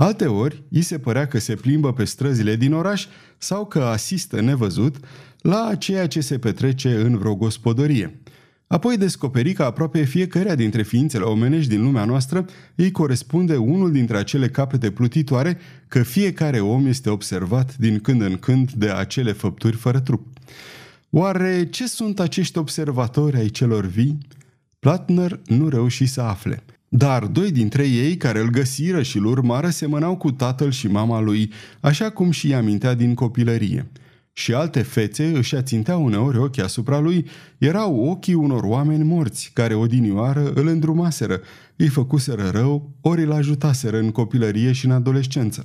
Alteori, îi se părea că se plimbă pe străzile din oraș sau că asistă nevăzut la ceea ce se petrece în vreo gospodărie. Apoi descoperi că aproape fiecarea dintre ființele omenești din lumea noastră îi corespunde unul dintre acele capete plutitoare, că fiecare om este observat din când în când de acele făpturi fără trup. Oare ce sunt acești observatori ai celor vii? Platner nu reuși să afle. Dar doi dintre ei care îl găsiră și îl urmară semănau cu tatăl și mama lui, așa cum și amintea din copilărie. Și alte fețe își aținteau uneori ochii asupra lui, erau ochii unor oameni morți, care odinioară îl îndrumaseră, îi făcuseră rău, ori îl ajutaseră în copilărie și în adolescență.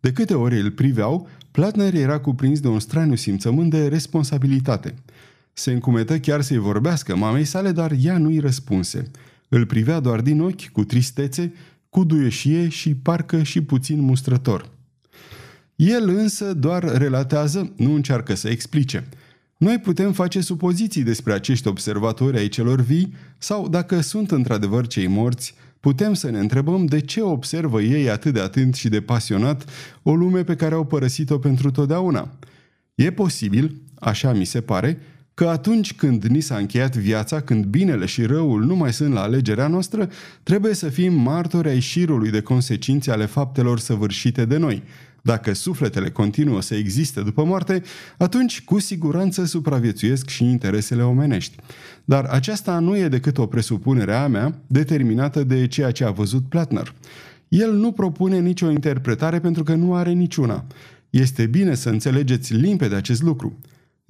De câte ori îl priveau, Platner era cuprins de un straniu simțământ de responsabilitate. Se încumetă chiar să-i vorbească mamei sale, dar ea nu-i răspunse – îl privea doar din ochi, cu tristețe, cu duieșie și parcă și puțin mustrător. El însă doar relatează, nu încearcă să explice. Noi putem face supoziții despre acești observatori ai celor vii sau, dacă sunt într-adevăr cei morți, putem să ne întrebăm de ce observă ei atât de atent și de pasionat o lume pe care au părăsit-o pentru totdeauna. E posibil, așa mi se pare, că atunci când ni s-a încheiat viața, când binele și răul nu mai sunt la alegerea noastră, trebuie să fim martori ai șirului de consecințe ale faptelor săvârșite de noi. Dacă sufletele continuă să existe după moarte, atunci cu siguranță supraviețuiesc și interesele omenești. Dar aceasta nu e decât o presupunere a mea, determinată de ceea ce a văzut Platner. El nu propune nicio interpretare pentru că nu are niciuna. Este bine să înțelegeți limpede acest lucru.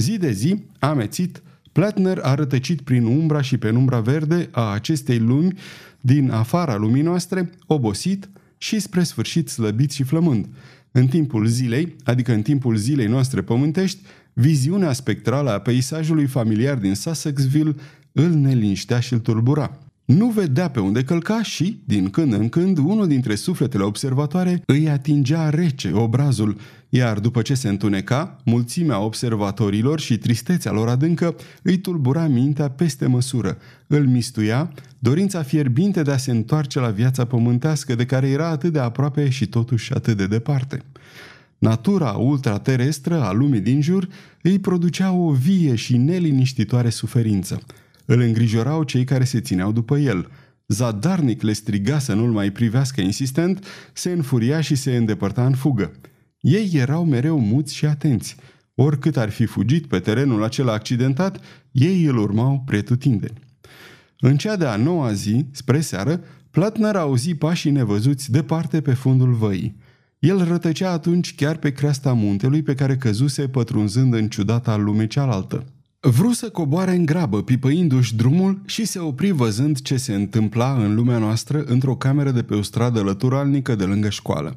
Zi de zi, amețit, Platner a rătăcit prin umbra și penumbra verde a acestei lumi din afara lumii noastre, obosit și spre sfârșit slăbit și flămând. În timpul zilei, adică în timpul zilei noastre pământești, viziunea spectrală a peisajului familiar din Sussexville îl neliniștea și îl turbura. Nu vedea pe unde călca și, din când în când, unul dintre sufletele observatoare îi atingea rece obrazul, iar după ce se întuneca, mulțimea observatorilor și tristețea lor adâncă îi tulbura mintea peste măsură, îl mistuia, dorința fierbinte de a se întoarce la viața pământească de care era atât de aproape și totuși atât de departe. Natura ultraterestră a lumii din jur îi producea o vie și neliniștitoare suferință – îl îngrijorau cei care se țineau după el. Zadarnic le striga să nu-l mai privească insistent, se înfuria și se îndepărta în fugă. Ei erau mereu muți și atenți. Oricât ar fi fugit pe terenul acela accidentat, ei îl urmau pretutindeni. În cea de-a noua zi, spre seară, Platner auzi pașii nevăzuți departe pe fundul văii. El rătăcea atunci chiar pe creasta muntelui pe care căzuse pătrunzând în ciudata lume cealaltă. Vru să coboare în grabă, pipăindu-și drumul și se opri văzând ce se întâmpla în lumea noastră într-o cameră de pe o stradă lăturalnică de lângă școală.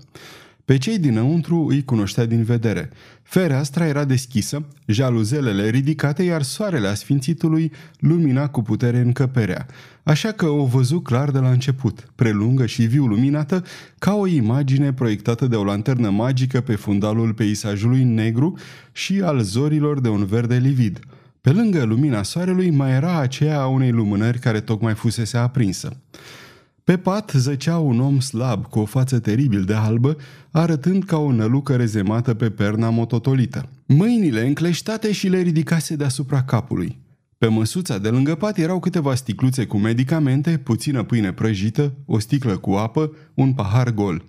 Pe cei dinăuntru îi cunoștea din vedere. Fereastra era deschisă, jaluzelele ridicate, iar soarele asfințitului lumina cu putere încăperea. Așa că o văzu clar de la început, prelungă și viu luminată, ca o imagine proiectată de o lanternă magică pe fundalul peisajului negru și al zorilor de un verde livid – pe lângă lumina soarelui mai era aceea a unei lumânări care tocmai fusese aprinsă. Pe pat zăcea un om slab cu o față teribil de albă, arătând ca o nălucă rezemată pe perna mototolită. Mâinile încleștate și le ridicase deasupra capului. Pe măsuța de lângă pat erau câteva sticluțe cu medicamente, puțină pâine prăjită, o sticlă cu apă, un pahar gol.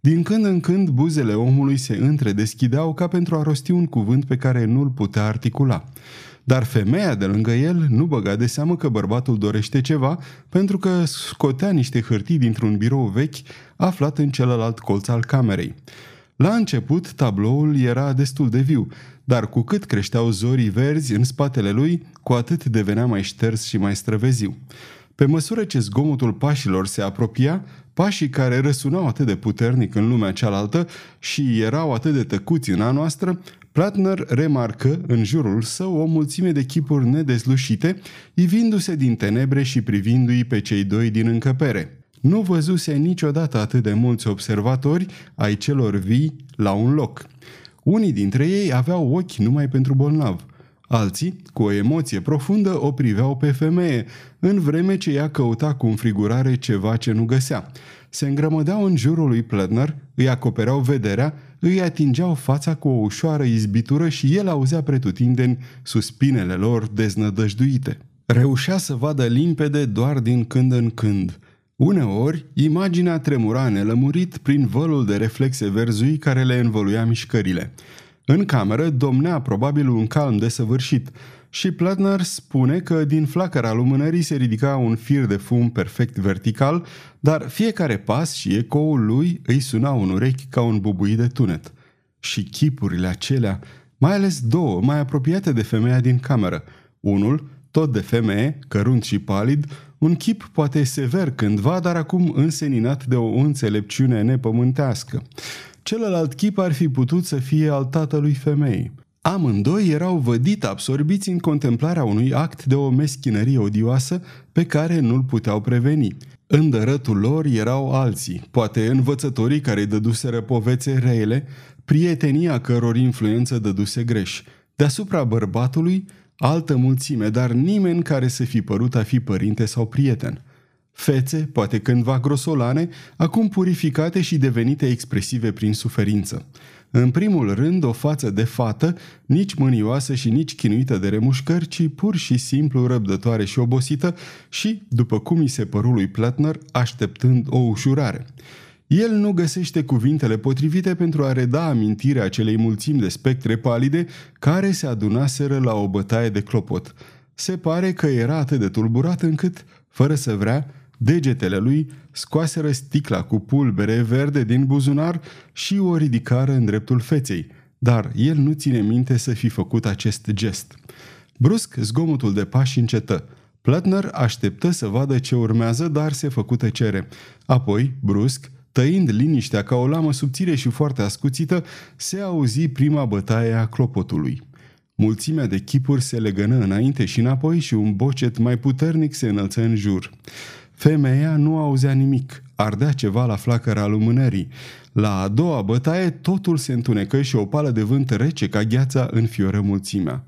Din când în când buzele omului se întredeschideau ca pentru a rosti un cuvânt pe care nu-l putea articula. Dar femeia de lângă el nu băga de seamă că bărbatul dorește ceva pentru că scotea niște hârtii dintr-un birou vechi aflat în celălalt colț al camerei. La început, tabloul era destul de viu, dar cu cât creșteau zorii verzi în spatele lui, cu atât devenea mai șters și mai străveziu. Pe măsură ce zgomotul pașilor se apropia, pașii care răsunau atât de puternic în lumea cealaltă și erau atât de tăcuți în a noastră, Platner remarcă în jurul său o mulțime de chipuri nedezlușite, ivindu-se din tenebre și privindu-i pe cei doi din încăpere. Nu văzuse niciodată atât de mulți observatori ai celor vii la un loc. Unii dintre ei aveau ochi numai pentru bolnav. Alții, cu o emoție profundă, o priveau pe femeie, în vreme ce ea căuta cu înfrigurare ceva ce nu găsea. Se îngrămădeau în jurul lui Pledner, îi acopereau vederea, îi atingeau fața cu o ușoară izbitură și el auzea pretutindeni suspinele lor deznădăjduite. Reușea să vadă limpede doar din când în când. Uneori, imaginea tremura nelămurit prin vălul de reflexe verzui care le învăluia mișcările. În cameră domnea probabil un calm desăvârșit și Platner spune că din flacăra lumânării se ridica un fir de fum perfect vertical, dar fiecare pas și ecoul lui îi sunau în urechi ca un bubuit de tunet. Și chipurile acelea, mai ales două, mai apropiate de femeia din cameră. Unul, tot de femeie, cărunt și palid, un chip poate sever cândva, dar acum înseninat de o înțelepciune nepământească. Celălalt chip ar fi putut să fie al tatălui femeii. Amândoi erau vădit absorbiți în contemplarea unui act de o meschinărie odioasă pe care nu-l puteau preveni. În dărătul lor erau alții, poate învățătorii care îi dăduseră povețe reele, prietenia căror influență dăduse greș. Deasupra bărbatului, altă mulțime, dar nimeni care să fi părut a fi părinte sau prieten. Fețe, poate cândva grosolane, acum purificate și devenite expresive prin suferință. În primul rând, o față de fată, nici mânioasă și nici chinuită de remușcări, ci pur și simplu răbdătoare și obosită și, după cum i se păru lui Plattner, așteptând o ușurare. El nu găsește cuvintele potrivite pentru a reda amintirea acelei mulțimi de spectre palide care se adunaseră la o bătaie de clopot. Se pare că era atât de tulburat încât, fără să vrea, Degetele lui scoaseră sticla cu pulbere verde din buzunar și o ridicară în dreptul feței, dar el nu ține minte să fi făcut acest gest. Brusc, zgomotul de pași încetă. Platner așteptă să vadă ce urmează, dar se făcu tăcere. Apoi, brusc, tăind liniștea ca o lamă subțire și foarte ascuțită, se auzi prima bătaie a clopotului. Mulțimea de chipuri se legănă înainte și înapoi și un bocet mai puternic se înălță în jur. Femeia nu auzea nimic, ardea ceva la flacăra lumânării. La a doua bătaie totul se întunecă și o pală de vânt rece ca gheața înfioră mulțimea.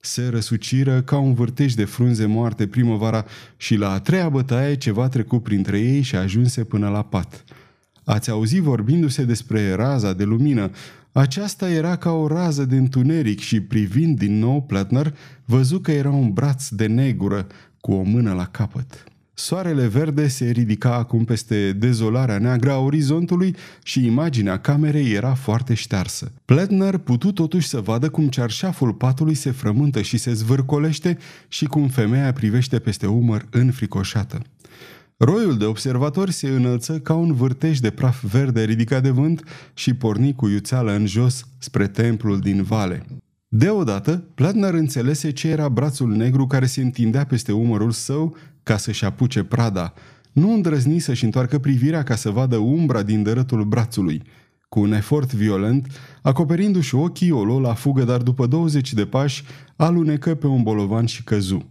Se răsuciră ca un vârtej de frunze moarte primăvara și la a treia bătaie ceva trecu printre ei și ajunse până la pat. Ați auzit vorbindu-se despre raza de lumină. Aceasta era ca o rază de întuneric și privind din nou Platner, văzu că era un braț de negură cu o mână la capăt. Soarele verde se ridica acum peste dezolarea neagră a orizontului și imaginea camerei era foarte ștearsă. Pletner putu totuși să vadă cum cearșaful patului se frământă și se zvârcolește și cum femeia privește peste umăr înfricoșată. Roiul de observatori se înălță ca un vârtej de praf verde ridicat de vânt și porni cu iuțeală în jos spre templul din vale. Deodată, Platner înțelese ce era brațul negru care se întindea peste umărul său ca să-și apuce prada. Nu îndrăzni să-și întoarcă privirea ca să vadă umbra din dărătul brațului. Cu un efort violent, acoperindu-și ochii, o luă la fugă, dar după 20 de pași, alunecă pe un bolovan și căzu.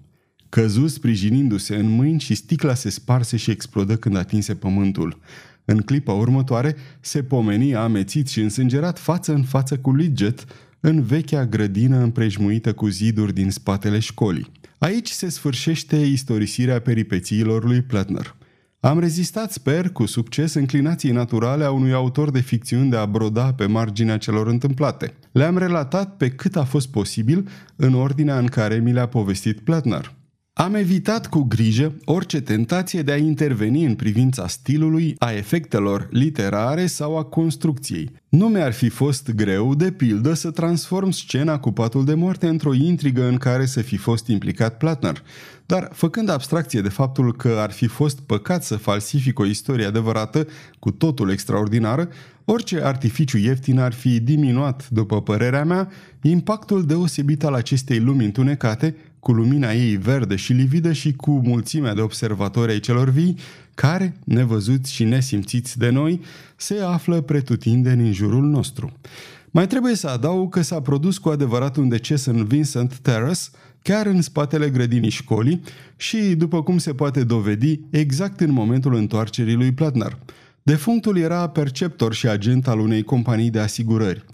Căzu sprijinindu-se în mâini și sticla se sparse și explodă când atinse pământul. În clipa următoare, se pomeni amețit și însângerat față în față cu Lidget, în vechea grădină împrejmuită cu ziduri din spatele școlii. Aici se sfârșește istorisirea peripețiilor lui Plattner. Am rezistat, sper, cu succes înclinației naturale a unui autor de ficțiuni de a broda pe marginea celor întâmplate. Le-am relatat pe cât a fost posibil în ordinea în care mi le-a povestit Plattner. Am evitat cu grijă orice tentație de a interveni în privința stilului, a efectelor literare sau a construcției. Nu mi-ar fi fost greu, de pildă, să transform scena cu patul de moarte într-o intrigă în care să fi fost implicat Platner. Dar, făcând abstracție de faptul că ar fi fost păcat să falsific o istorie adevărată, cu totul extraordinară, orice artificiu ieftin ar fi diminuat, după părerea mea, impactul deosebit al acestei lumi întunecate, cu lumina ei verde și lividă și cu mulțimea de observatori ai celor vii, care, nevăzuți și nesimțiți de noi, se află pretutindeni în jurul nostru. Mai trebuie să adaug că s-a produs cu adevărat un deces în Vincent Terrace, chiar în spatele grădinii școlii și, după cum se poate dovedi, exact în momentul întoarcerii lui Platnar. Defunctul era perceptor și agent al unei companii de asigurări.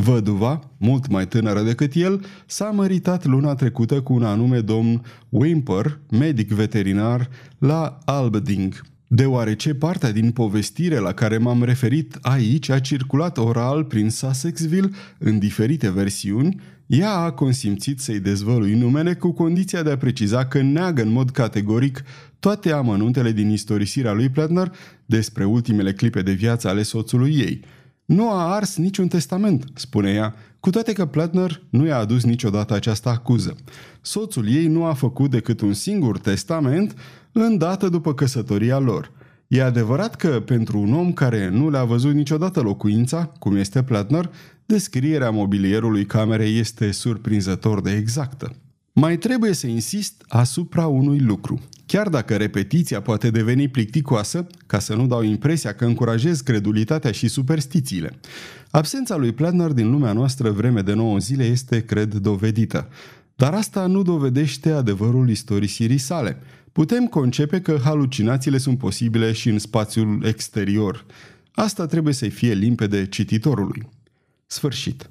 Văduva, mult mai tânără decât el, s-a măritat luna trecută cu un anume domn Wimper, medic veterinar, la Albeding. Deoarece partea din povestire la care m-am referit aici a circulat oral prin Sussexville în diferite versiuni, ea a consimțit să-i dezvălui numele cu condiția de a preciza că neagă în mod categoric toate amănuntele din istorisirea lui Platner despre ultimele clipe de viață ale soțului ei – nu a ars niciun testament, spune ea, cu toate că Plattner nu i-a adus niciodată această acuză. Soțul ei nu a făcut decât un singur testament în dată după căsătoria lor. E adevărat că pentru un om care nu le-a văzut niciodată locuința, cum este Plattner, descrierea mobilierului camerei este surprinzător de exactă. Mai trebuie să insist asupra unui lucru. Chiar dacă repetiția poate deveni plicticoasă, ca să nu dau impresia că încurajez credulitatea și superstițiile, absența lui Planner din lumea noastră vreme de 9 zile este, cred, dovedită. Dar asta nu dovedește adevărul istorisirii sale. Putem concepe că halucinațiile sunt posibile și în spațiul exterior. Asta trebuie să-i fie limpede cititorului. Sfârșit.